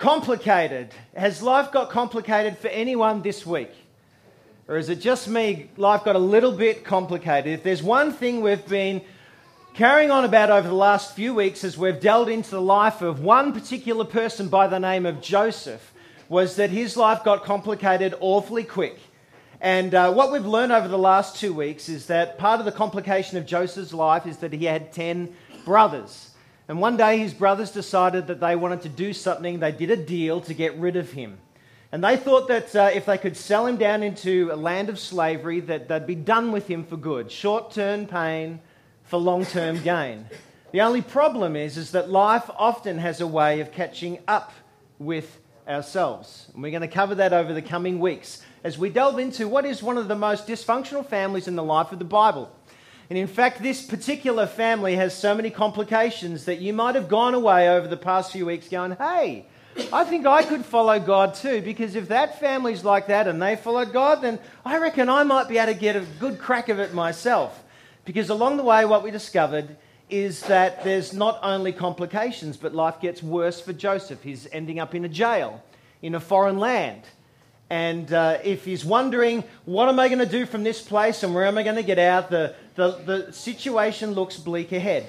Complicated. Has life got complicated for anyone this week? Or is it just me? Life got a little bit complicated. If there's one thing we've been carrying on about over the last few weeks as we've delved into the life of one particular person by the name of Joseph, was that his life got complicated awfully quick. And uh, what we've learned over the last two weeks is that part of the complication of Joseph's life is that he had 10 brothers. And one day his brothers decided that they wanted to do something. They did a deal to get rid of him. And they thought that uh, if they could sell him down into a land of slavery, that they'd be done with him for good. Short term pain for long term gain. The only problem is, is that life often has a way of catching up with ourselves. And we're going to cover that over the coming weeks as we delve into what is one of the most dysfunctional families in the life of the Bible. And in fact, this particular family has so many complications that you might have gone away over the past few weeks going, hey, I think I could follow God too, because if that family's like that and they followed God, then I reckon I might be able to get a good crack of it myself. Because along the way, what we discovered is that there's not only complications, but life gets worse for Joseph. He's ending up in a jail in a foreign land. And uh, if he's wondering, what am I going to do from this place and where am I going to get out, the, the, the situation looks bleak ahead.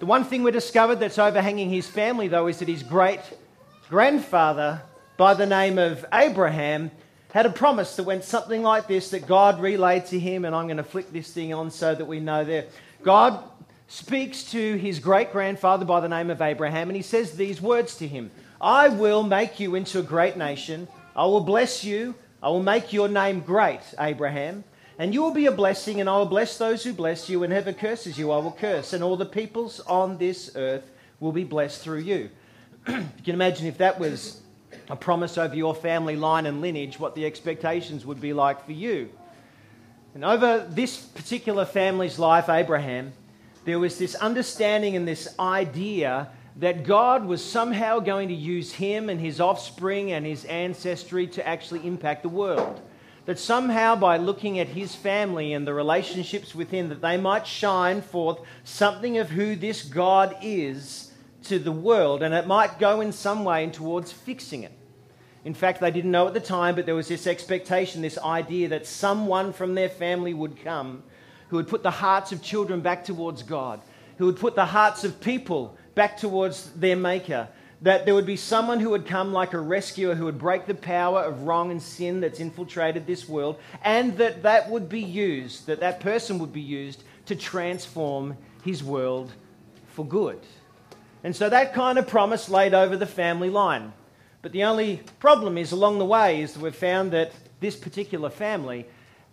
The one thing we discovered that's overhanging his family, though, is that his great grandfather, by the name of Abraham, had a promise that went something like this that God relayed to him. And I'm going to flick this thing on so that we know there. God speaks to his great grandfather by the name of Abraham, and he says these words to him I will make you into a great nation. I will bless you. I will make your name great, Abraham. And you will be a blessing, and I will bless those who bless you, and whoever curses you, I will curse. And all the peoples on this earth will be blessed through you. you can imagine if that was a promise over your family line and lineage, what the expectations would be like for you. And over this particular family's life, Abraham, there was this understanding and this idea that God was somehow going to use him and his offspring and his ancestry to actually impact the world. That somehow by looking at his family and the relationships within, that they might shine forth something of who this God is to the world, and it might go in some way towards fixing it. In fact, they didn't know at the time, but there was this expectation, this idea that someone from their family would come who would put the hearts of children back towards God, who would put the hearts of people back towards their Maker. That there would be someone who would come like a rescuer who would break the power of wrong and sin that's infiltrated this world, and that that would be used, that that person would be used to transform his world for good. And so that kind of promise laid over the family line. But the only problem is along the way is that we've found that this particular family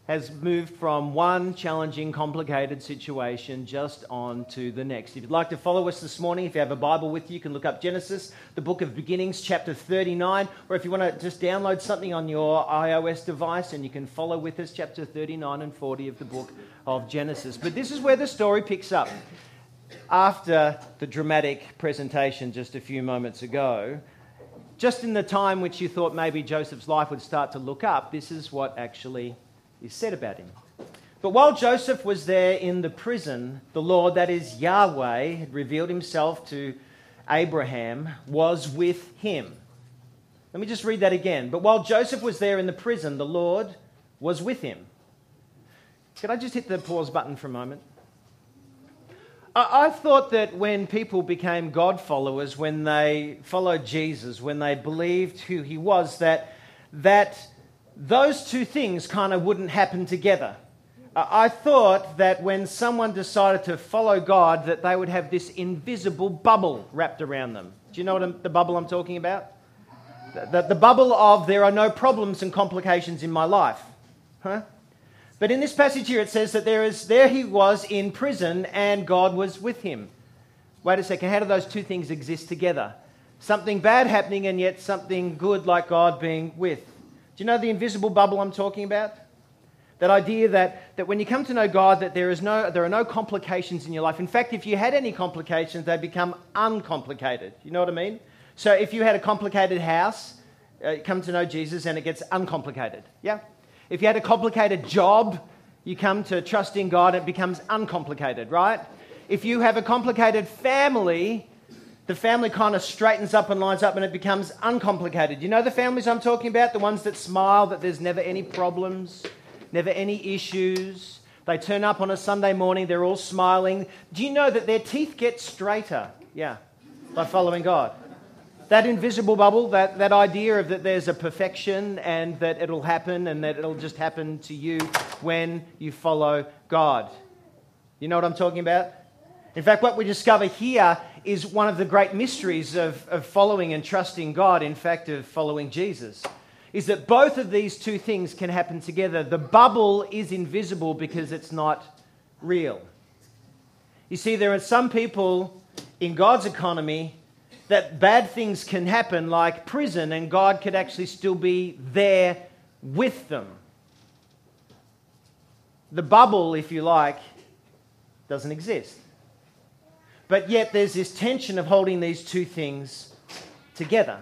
has moved from one challenging, complicated situation just on to the next. If you'd like to follow us this morning, if you have a Bible with you, you can look up Genesis, the book of beginnings, chapter 39, or if you want to just download something on your iOS device and you can follow with us, chapter 39 and 40 of the book of Genesis. But this is where the story picks up. After the dramatic presentation just a few moments ago, just in the time which you thought maybe Joseph's life would start to look up, this is what actually is said about him. But while Joseph was there in the prison, the Lord, that is Yahweh, had revealed himself to Abraham, was with him. Let me just read that again. But while Joseph was there in the prison, the Lord was with him. Could I just hit the pause button for a moment? I thought that when people became God followers, when they followed Jesus, when they believed who he was, that, that those two things kind of wouldn't happen together. I thought that when someone decided to follow God, that they would have this invisible bubble wrapped around them. Do you know what the bubble I'm talking about? The, the bubble of there are no problems and complications in my life. Huh? But in this passage here, it says that there, is, there he was in prison and God was with him. Wait a second, how do those two things exist together? Something bad happening and yet something good like God being with you know the invisible bubble I'm talking about? That idea that, that when you come to know God, that there, is no, there are no complications in your life. In fact, if you had any complications, they become uncomplicated. You know what I mean? So if you had a complicated house, uh, come to know Jesus and it gets uncomplicated. Yeah? If you had a complicated job, you come to trust in God, and it becomes uncomplicated, right? If you have a complicated family, the family kind of straightens up and lines up and it becomes uncomplicated. You know the families I'm talking about? The ones that smile, that there's never any problems, never any issues. They turn up on a Sunday morning, they're all smiling. Do you know that their teeth get straighter? Yeah, by following God. That invisible bubble, that, that idea of that there's a perfection and that it'll happen and that it'll just happen to you when you follow God. You know what I'm talking about? In fact, what we discover here is one of the great mysteries of, of following and trusting God, in fact, of following Jesus, is that both of these two things can happen together. The bubble is invisible because it's not real. You see, there are some people in God's economy that bad things can happen, like prison, and God could actually still be there with them. The bubble, if you like, doesn't exist. But yet there's this tension of holding these two things together.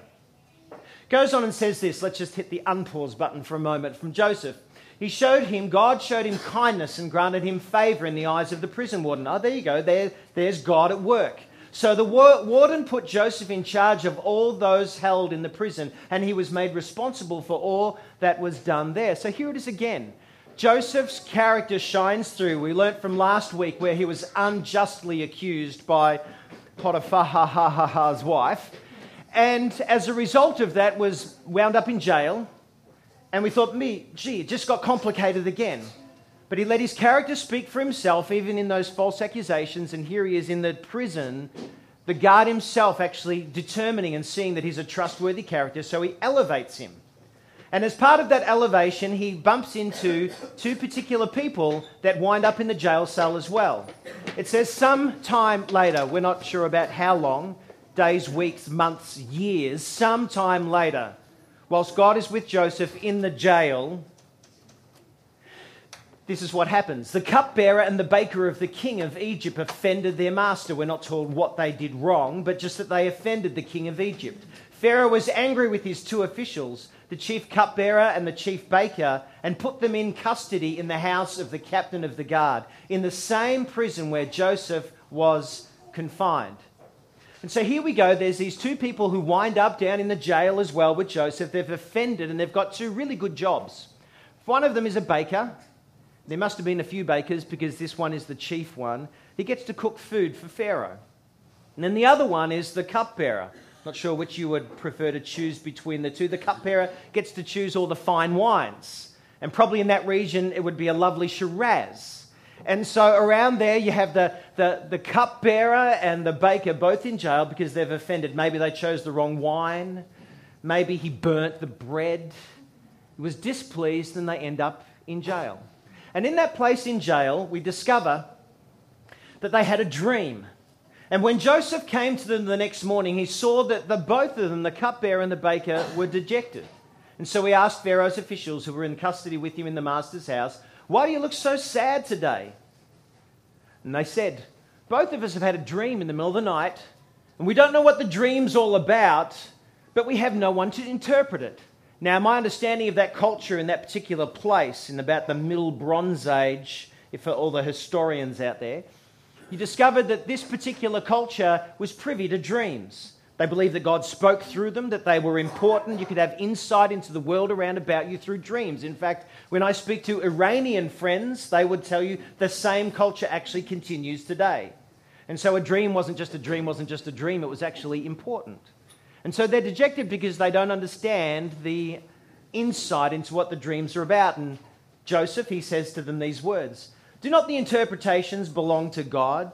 Goes on and says this. Let's just hit the unpause button for a moment from Joseph. He showed him, God showed him kindness and granted him favor in the eyes of the prison warden. Oh, there you go. There, there's God at work. So the warden put Joseph in charge of all those held in the prison, and he was made responsible for all that was done there. So here it is again. Joseph's character shines through. We learnt from last week where he was unjustly accused by Potiphar's wife. And as a result of that, was wound up in jail. And we thought, me, gee, it just got complicated again. But he let his character speak for himself, even in those false accusations. And here he is in the prison, the guard himself actually determining and seeing that he's a trustworthy character. So he elevates him. And as part of that elevation, he bumps into two particular people that wind up in the jail cell as well. It says some time later, we're not sure about how long days, weeks, months, years, some time later, whilst God is with Joseph in the jail, this is what happens. The cupbearer and the baker of the king of Egypt offended their master. We're not told what they did wrong, but just that they offended the king of Egypt. Pharaoh was angry with his two officials the chief cupbearer and the chief baker, and put them in custody in the house of the captain of the guard, in the same prison where Joseph was confined. And so here we go. There's these two people who wind up down in the jail as well with Joseph. They've offended and they've got two really good jobs. One of them is a baker. There must have been a few bakers because this one is the chief one. He gets to cook food for Pharaoh. And then the other one is the cupbearer. Not sure which you would prefer to choose between the two. The cupbearer gets to choose all the fine wines. And probably in that region, it would be a lovely Shiraz. And so around there, you have the, the, the cupbearer and the baker both in jail because they've offended. Maybe they chose the wrong wine. Maybe he burnt the bread. He was displeased and they end up in jail. And in that place in jail, we discover that they had a dream. And when Joseph came to them the next morning, he saw that the, both of them, the cupbearer and the baker, were dejected. And so he asked Pharaoh's officials who were in custody with him in the master's house, Why do you look so sad today? And they said, Both of us have had a dream in the middle of the night, and we don't know what the dream's all about, but we have no one to interpret it. Now, my understanding of that culture in that particular place, in about the Middle Bronze Age, for all the historians out there, you discovered that this particular culture was privy to dreams. They believed that God spoke through them, that they were important. You could have insight into the world around about you through dreams. In fact, when I speak to Iranian friends, they would tell you the same culture actually continues today. And so a dream wasn't just a dream, wasn't just a dream, it was actually important. And so they're dejected because they don't understand the insight into what the dreams are about. And Joseph, he says to them these words do not the interpretations belong to God?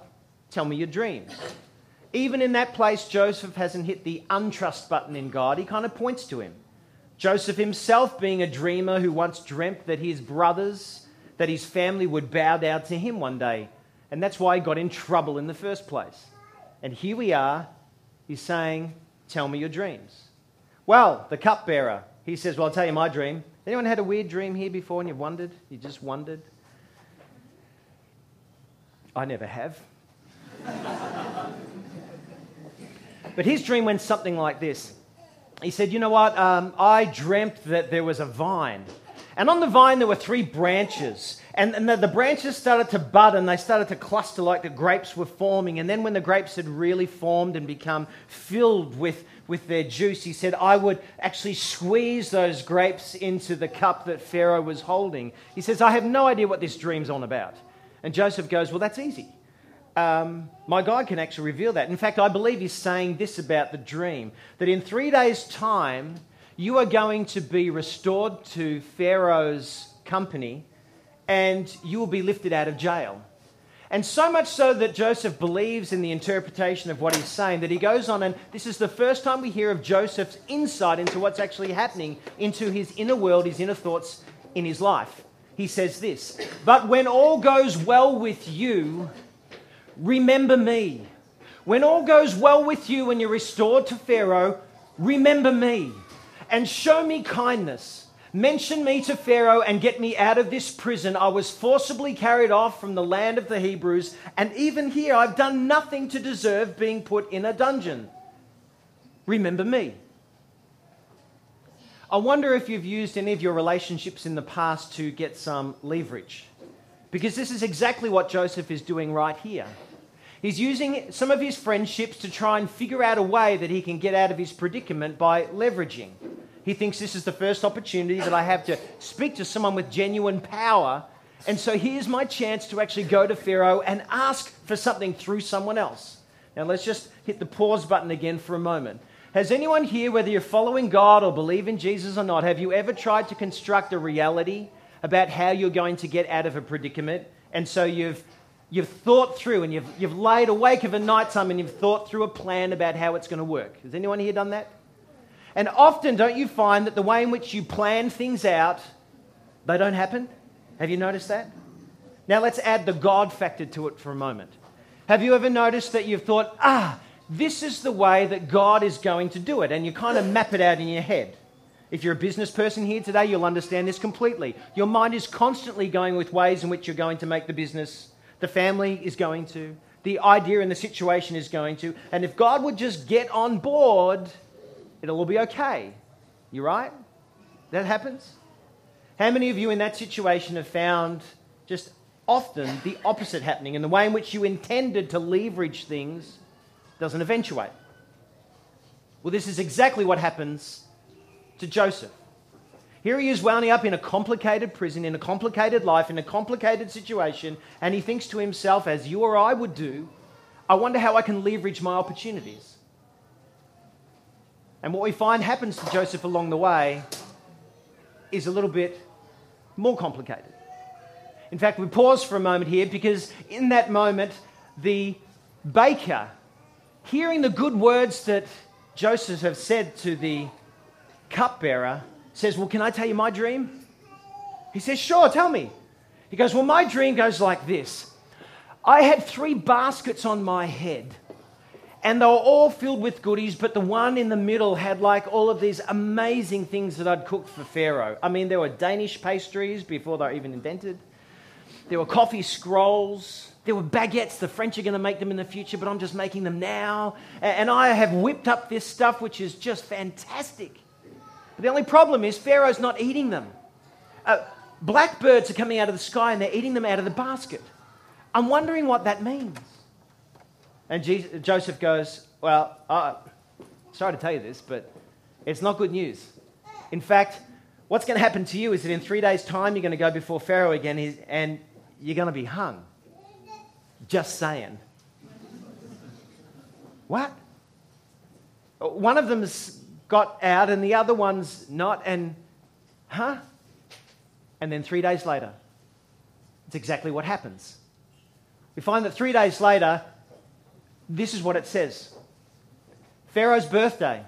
Tell me your dreams. Even in that place, Joseph hasn't hit the untrust button in God. He kind of points to him. Joseph himself, being a dreamer who once dreamt that his brothers, that his family would bow down to him one day. And that's why he got in trouble in the first place. And here we are. He's saying, Tell me your dreams. Well, the cupbearer, he says, Well, I'll tell you my dream. Anyone had a weird dream here before and you've wondered? You just wondered? I never have. but his dream went something like this. He said, You know what? Um, I dreamt that there was a vine. And on the vine, there were three branches. And, and the, the, branches started to bud and they started to cluster like the grapes were forming. And then, when the grapes had really formed and become filled with, with their juice, he said, I would actually squeeze those grapes into the cup that Pharaoh was holding. He says, I have no idea what this dream's on about. And Joseph goes, Well, that's easy. Um, my God can actually reveal that. In fact, I believe he's saying this about the dream that in three days' time, you are going to be restored to Pharaoh's company and you will be lifted out of jail. And so much so that Joseph believes in the interpretation of what he's saying that he goes on, and this is the first time we hear of Joseph's insight into what's actually happening, into his inner world, his inner thoughts in his life. He says this But when all goes well with you, remember me. When all goes well with you and you're restored to Pharaoh, remember me and show me kindness Mention me to Pharaoh and get me out of this prison. I was forcibly carried off from the land of the Hebrews, and even here I've done nothing to deserve being put in a dungeon. Remember me. I wonder if you've used any of your relationships in the past to get some leverage. Because this is exactly what Joseph is doing right here. He's using some of his friendships to try and figure out a way that he can get out of his predicament by leveraging. He thinks this is the first opportunity that I have to speak to someone with genuine power. And so here's my chance to actually go to Pharaoh and ask for something through someone else. Now let's just hit the pause button again for a moment. Has anyone here, whether you're following God or believe in Jesus or not, have you ever tried to construct a reality about how you're going to get out of a predicament? And so you've you've thought through and you've, you've laid awake of a night time and you've thought through a plan about how it's going to work. Has anyone here done that? And often, don't you find that the way in which you plan things out, they don't happen? Have you noticed that? Now let's add the God factor to it for a moment. Have you ever noticed that you've thought, ah, this is the way that God is going to do it? And you kind of map it out in your head. If you're a business person here today, you'll understand this completely. Your mind is constantly going with ways in which you're going to make the business, the family is going to, the idea and the situation is going to. And if God would just get on board, it'll all be okay. You right? That happens? How many of you in that situation have found just often the opposite happening and the way in which you intended to leverage things doesn't eventuate? Well, this is exactly what happens to Joseph. Here he is wound up in a complicated prison, in a complicated life, in a complicated situation, and he thinks to himself, as you or I would do, I wonder how I can leverage my opportunities. And what we find happens to Joseph along the way is a little bit more complicated. In fact, we pause for a moment here because in that moment, the baker, hearing the good words that Joseph has said to the cupbearer, says, Well, can I tell you my dream? He says, Sure, tell me. He goes, Well, my dream goes like this I had three baskets on my head and they were all filled with goodies, but the one in the middle had like all of these amazing things that I'd cooked for Pharaoh. I mean, there were Danish pastries before they were even invented, there were coffee scrolls. There were baguettes. The French are going to make them in the future, but I'm just making them now. And I have whipped up this stuff, which is just fantastic. But the only problem is Pharaoh's not eating them. Uh, blackbirds are coming out of the sky and they're eating them out of the basket. I'm wondering what that means. And Jesus, Joseph goes, Well, uh, sorry to tell you this, but it's not good news. In fact, what's going to happen to you is that in three days' time, you're going to go before Pharaoh again and you're going to be hung. Just saying. what? One of them's got out and the other one's not, and huh? And then three days later, it's exactly what happens. We find that three days later, this is what it says Pharaoh's birthday.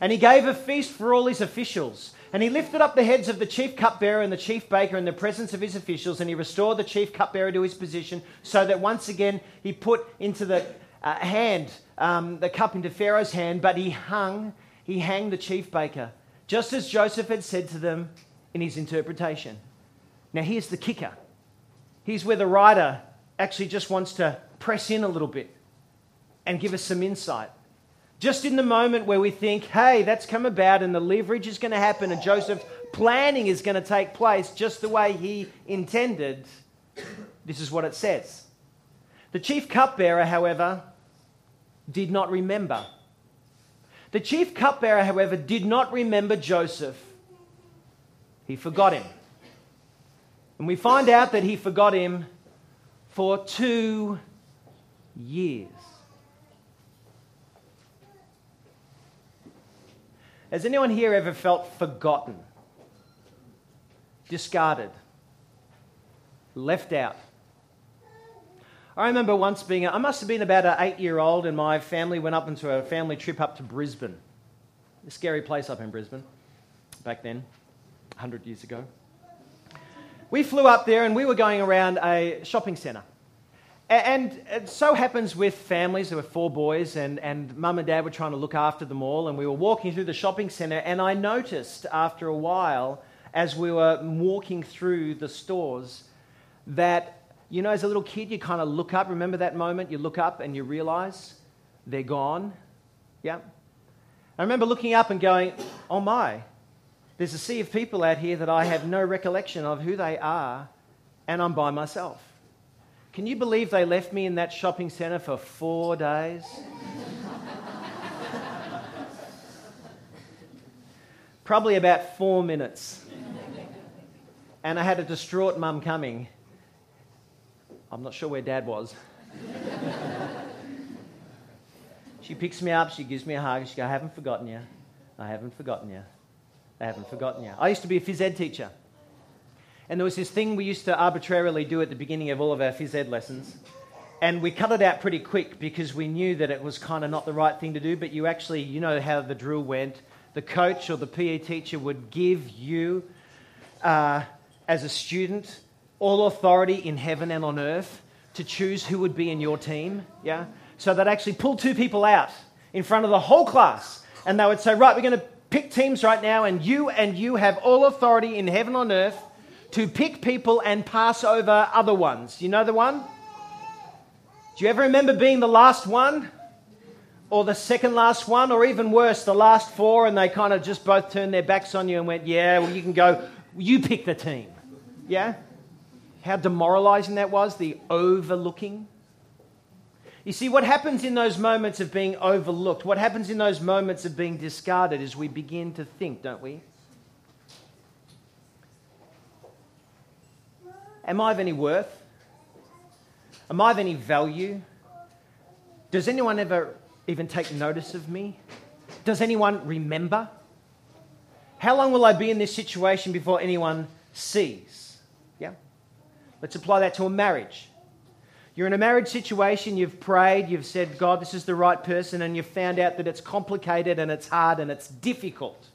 And he gave a feast for all his officials. And he lifted up the heads of the chief cupbearer and the chief baker in the presence of his officials, and he restored the chief cupbearer to his position, so that once again he put into the uh, hand um, the cup into Pharaoh's hand, but he hung, he hanged the chief baker, just as Joseph had said to them in his interpretation. Now here's the kicker. Here's where the writer actually just wants to press in a little bit and give us some insight. Just in the moment where we think, hey, that's come about and the leverage is going to happen and Joseph's planning is going to take place just the way he intended, this is what it says. The chief cupbearer, however, did not remember. The chief cupbearer, however, did not remember Joseph. He forgot him. And we find out that he forgot him for two years. Has anyone here ever felt forgotten, discarded, left out? I remember once being, I must have been about an eight year old, and my family went up into a family trip up to Brisbane. A scary place up in Brisbane back then, 100 years ago. We flew up there and we were going around a shopping centre. And it so happens with families, there were four boys, and, and mum and dad were trying to look after them all. And we were walking through the shopping centre, and I noticed after a while, as we were walking through the stores, that, you know, as a little kid, you kind of look up. Remember that moment? You look up and you realize they're gone. Yeah? I remember looking up and going, oh my, there's a sea of people out here that I have no recollection of who they are, and I'm by myself. Can you believe they left me in that shopping centre for four days? Probably about four minutes. And I had a distraught mum coming. I'm not sure where dad was. she picks me up, she gives me a hug, she goes, I haven't forgotten you. I haven't forgotten you. I haven't forgotten you. I used to be a phys ed teacher. And there was this thing we used to arbitrarily do at the beginning of all of our phys ed lessons. And we cut it out pretty quick because we knew that it was kind of not the right thing to do. But you actually, you know how the drill went. The coach or the PE teacher would give you, uh, as a student, all authority in heaven and on earth to choose who would be in your team. Yeah? So they'd actually pull two people out in front of the whole class. And they would say, Right, we're going to pick teams right now, and you and you have all authority in heaven on earth to pick people and pass over other ones. You know the one? Do you ever remember being the last one? Or the second last one? Or even worse, the last four, and they kind of just both turned their backs on you and went, Yeah, well, you can go, you pick the team. Yeah? How demoralizing that was, the overlooking. You see, what happens in those moments of being overlooked, what happens in those moments of being discarded is we begin to think, don't we? Am I of any worth? Am I of any value? Does anyone ever even take notice of me? Does anyone remember? How long will I be in this situation before anyone sees? Yeah? Let's apply that to a marriage. You're in a marriage situation, you've prayed, you've said, God, this is the right person, and you've found out that it's complicated and it's hard and it's difficult.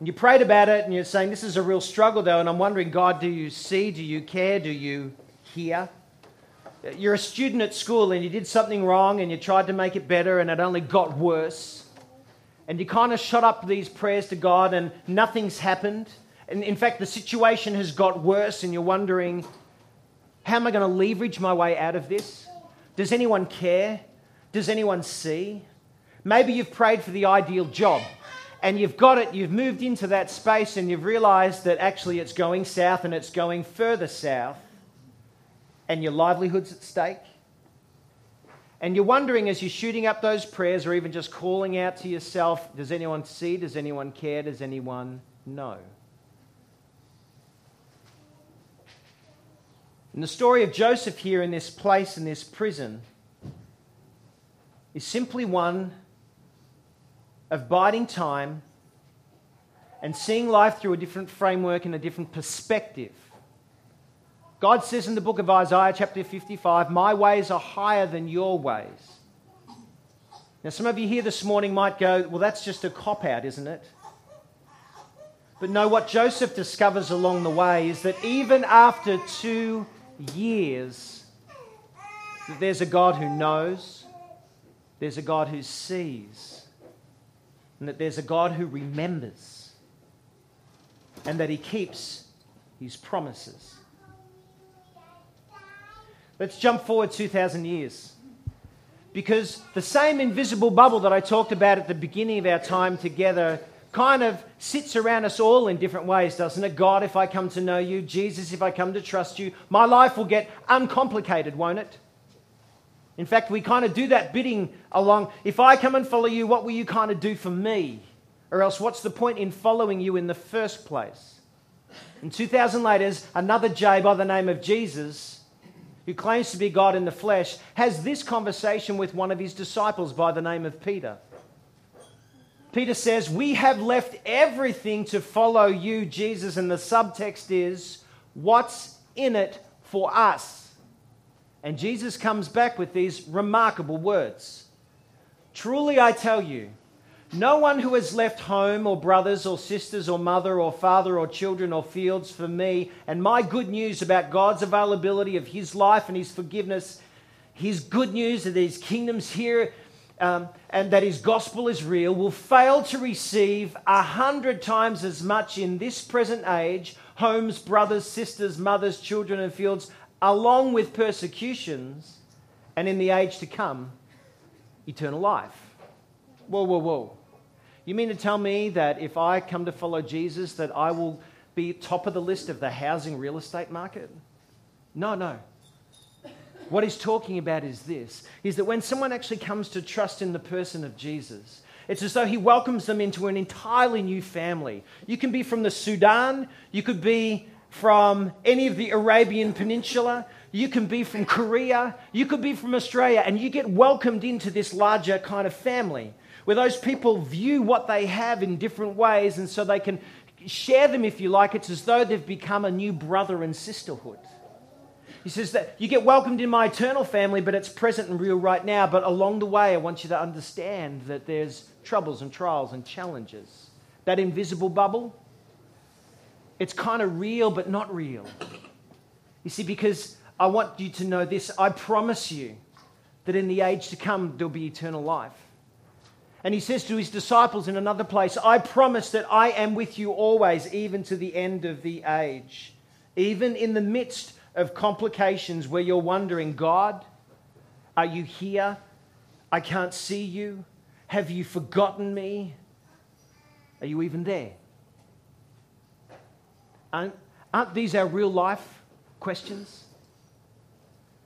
And you prayed about it and you're saying, This is a real struggle, though. And I'm wondering, God, do you see? Do you care? Do you hear? You're a student at school and you did something wrong and you tried to make it better and it only got worse. And you kind of shut up these prayers to God and nothing's happened. And in fact, the situation has got worse and you're wondering, how am I going to leverage my way out of this? Does anyone care? Does anyone see? Maybe you've prayed for the ideal job and you've got it, you've moved into that space, and you've realized that actually it's going south and it's going further south, and your livelihood's at stake. And you're wondering as you're shooting up those prayers or even just calling out to yourself, does anyone see? Does anyone care? Does anyone know? And the story of Joseph here in this place, in this prison, is simply one of biding time and seeing life through a different framework and a different perspective. God says in the book of Isaiah, chapter 55, My ways are higher than your ways. Now, some of you here this morning might go, Well, that's just a cop out, isn't it? But no, what Joseph discovers along the way is that even after two years, that there's a God who knows, there's a God who sees, and that there's a God who remembers and that he keeps his promises. Let's jump forward 2,000 years. Because the same invisible bubble that I talked about at the beginning of our time together kind of sits around us all in different ways, doesn't it? God, if I come to know you, Jesus, if I come to trust you, my life will get uncomplicated, won't it? In fact, we kind of do that bidding along. If I come and follow you, what will you kind of do for me? Or else, what's the point in following you in the first place? And 2,000 later, another J by the name of Jesus, who claims to be God in the flesh, has this conversation with one of his disciples by the name of Peter. Peter says, We have left everything to follow you, Jesus. And the subtext is, What's in it for us? And Jesus comes back with these remarkable words. Truly I tell you, no one who has left home or brothers or sisters or mother or father or children or fields for me and my good news about God's availability of his life and his forgiveness, his good news that his kingdom's here um, and that his gospel is real, will fail to receive a hundred times as much in this present age homes, brothers, sisters, mothers, children, and fields, along with persecutions, and in the age to come, eternal life. Whoa, whoa, whoa. You mean to tell me that if I come to follow Jesus, that I will be top of the list of the housing real estate market? No, no. What he's talking about is this is that when someone actually comes to trust in the person of Jesus, it's as though he welcomes them into an entirely new family. You can be from the Sudan, you could be from any of the Arabian Peninsula, you can be from Korea, you could be from Australia, and you get welcomed into this larger kind of family where those people view what they have in different ways and so they can share them, if you like. It's as though they've become a new brother and sisterhood. He says that you get welcomed in my eternal family, but it's present and real right now. But along the way, I want you to understand that there's troubles and trials and challenges. That invisible bubble, it's kind of real, but not real. You see, because I want you to know this I promise you that in the age to come, there'll be eternal life. And he says to his disciples in another place, I promise that I am with you always, even to the end of the age. Even in the midst of complications where you're wondering, God, are you here? I can't see you. Have you forgotten me? Are you even there? Aren't, aren't these our real life questions?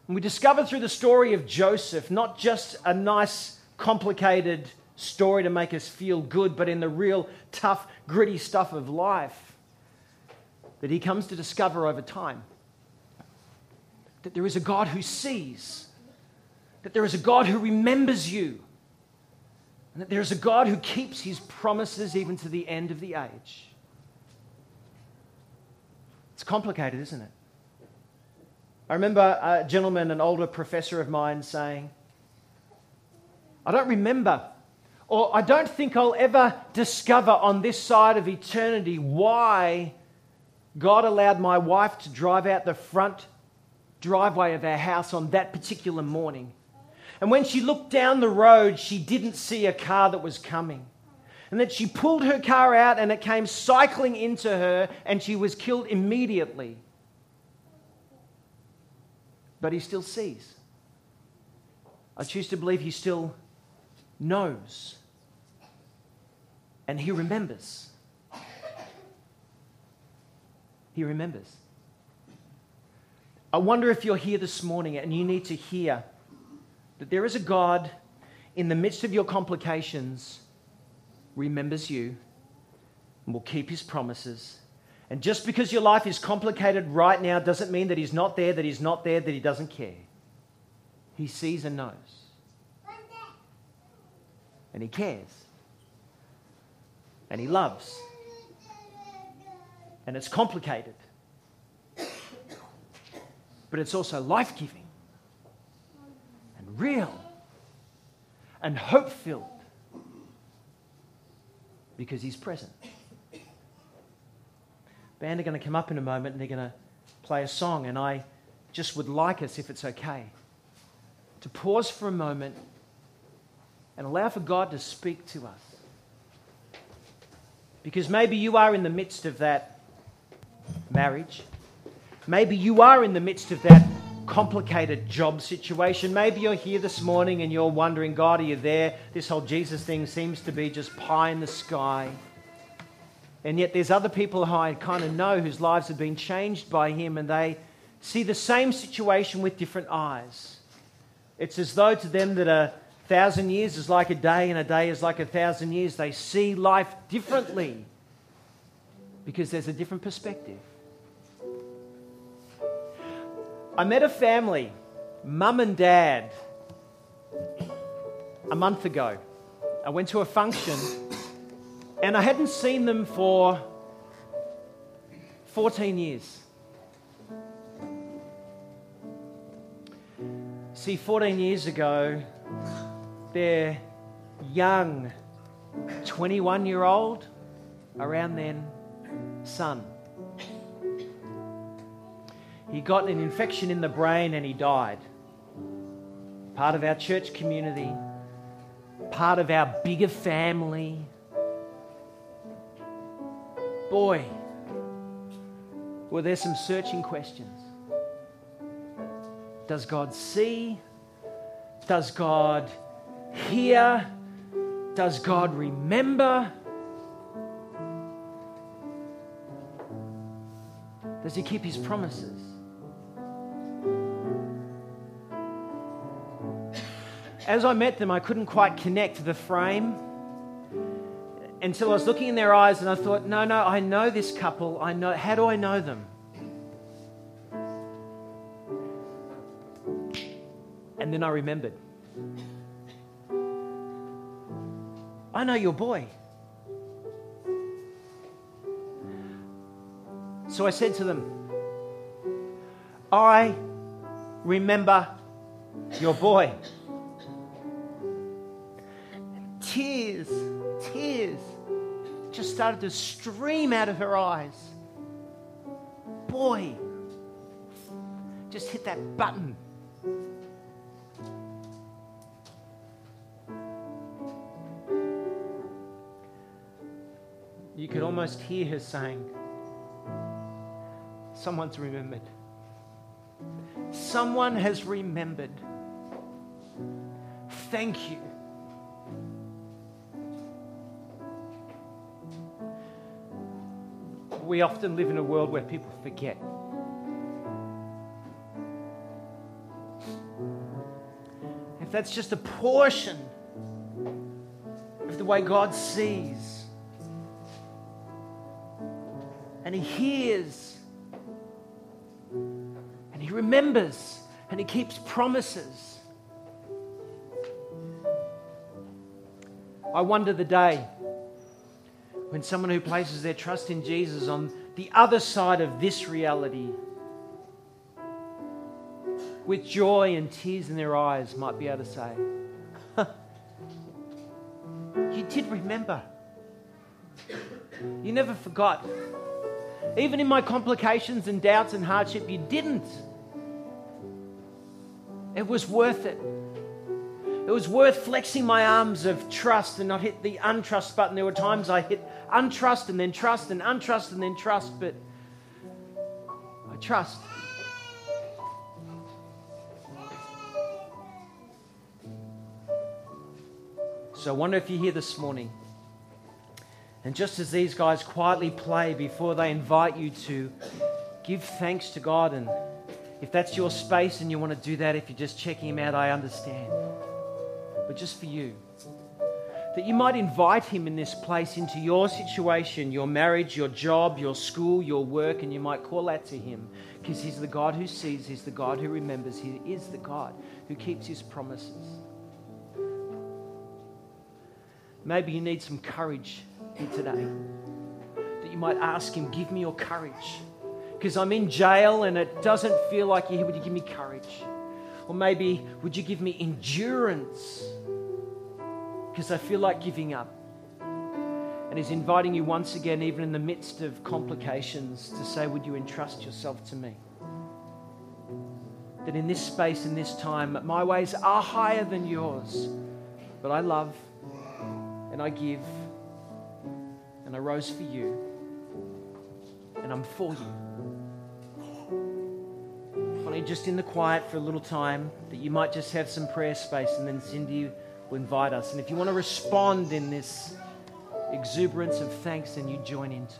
And we discover through the story of Joseph not just a nice, complicated story to make us feel good, but in the real tough, gritty stuff of life that he comes to discover over time. That there is a God who sees, that there is a God who remembers you, and that there is a God who keeps his promises even to the end of the age. It's complicated, isn't it? I remember a gentleman, an older professor of mine, saying, I don't remember or I don't think I'll ever discover on this side of eternity why God allowed my wife to drive out the front driveway of our house on that particular morning. And when she looked down the road, she didn't see a car that was coming. And that she pulled her car out and it came cycling into her and she was killed immediately. But he still sees. I choose to believe he still knows. And he remembers. He remembers. I wonder if you're here this morning and you need to hear that there is a God in the midst of your complications remembers you and will keep his promises. And just because your life is complicated right now doesn't mean that he's not there, that he's not there, that he doesn't care. He sees and knows and He cares. And He loves. And it's complicated. But it's also life giving and real and hope filled because He's present. Band are going to come up in a moment and they're going to play a song, and I just would like us, if it's okay, to pause for a moment and allow for God to speak to us. Because maybe you are in the midst of that marriage. Maybe you are in the midst of that complicated job situation. Maybe you're here this morning and you're wondering, God, are you there? This whole Jesus thing seems to be just pie in the sky. And yet there's other people who I kind of know whose lives have been changed by him and they see the same situation with different eyes. It's as though to them that a thousand years is like a day and a day is like a thousand years. They see life differently because there's a different perspective. I met a family, mum and dad, a month ago. I went to a function and I hadn't seen them for 14 years. See, 14 years ago, their young 21 year old, around then, son. He got an infection in the brain and he died. Part of our church community, part of our bigger family. Boy, were there some searching questions. Does God see? Does God hear? Does God remember? Does He keep His promises? As I met them, I couldn't quite connect the frame until I was looking in their eyes and I thought, no, no, I know this couple. I know. How do I know them? And then I remembered. I know your boy. So I said to them, I remember your boy. Just started to stream out of her eyes. Boy, just hit that button you could almost hear her saying, Someone's remembered. Someone has remembered. Thank you. We often live in a world where people forget. If that's just a portion of the way God sees, and he hears and he remembers and he keeps promises. I wonder the day when someone who places their trust in Jesus on the other side of this reality, with joy and tears in their eyes, might be able to say, You did remember. You never forgot. Even in my complications and doubts and hardship, you didn't. It was worth it. It was worth flexing my arms of trust and not hit the untrust button. There were times I hit untrust and then trust and untrust and then trust, but I trust. So I wonder if you're here this morning and just as these guys quietly play before they invite you to give thanks to God, and if that's your space and you want to do that, if you're just checking Him out, I understand. But just for you, that you might invite Him in this place into your situation, your marriage, your job, your school, your work, and you might call out to Him because He's the God who sees, He's the God who remembers, He is the God who keeps His promises. Maybe you need some courage here today. That you might ask Him, Give me your courage. Because I'm in jail and it doesn't feel like you. Would you give me courage? Or maybe, would you give me endurance? Because I feel like giving up. And He's inviting you once again, even in the midst of complications, to say, Would you entrust yourself to me? That in this space, in this time, my ways are higher than yours, but I love and I give and I rose for you, and I'm for you. Want shortly, just in the quiet for a little time, that you might just have some prayer space, and then Cindy will invite us. And if you want to respond in this exuberance of thanks, then you join into.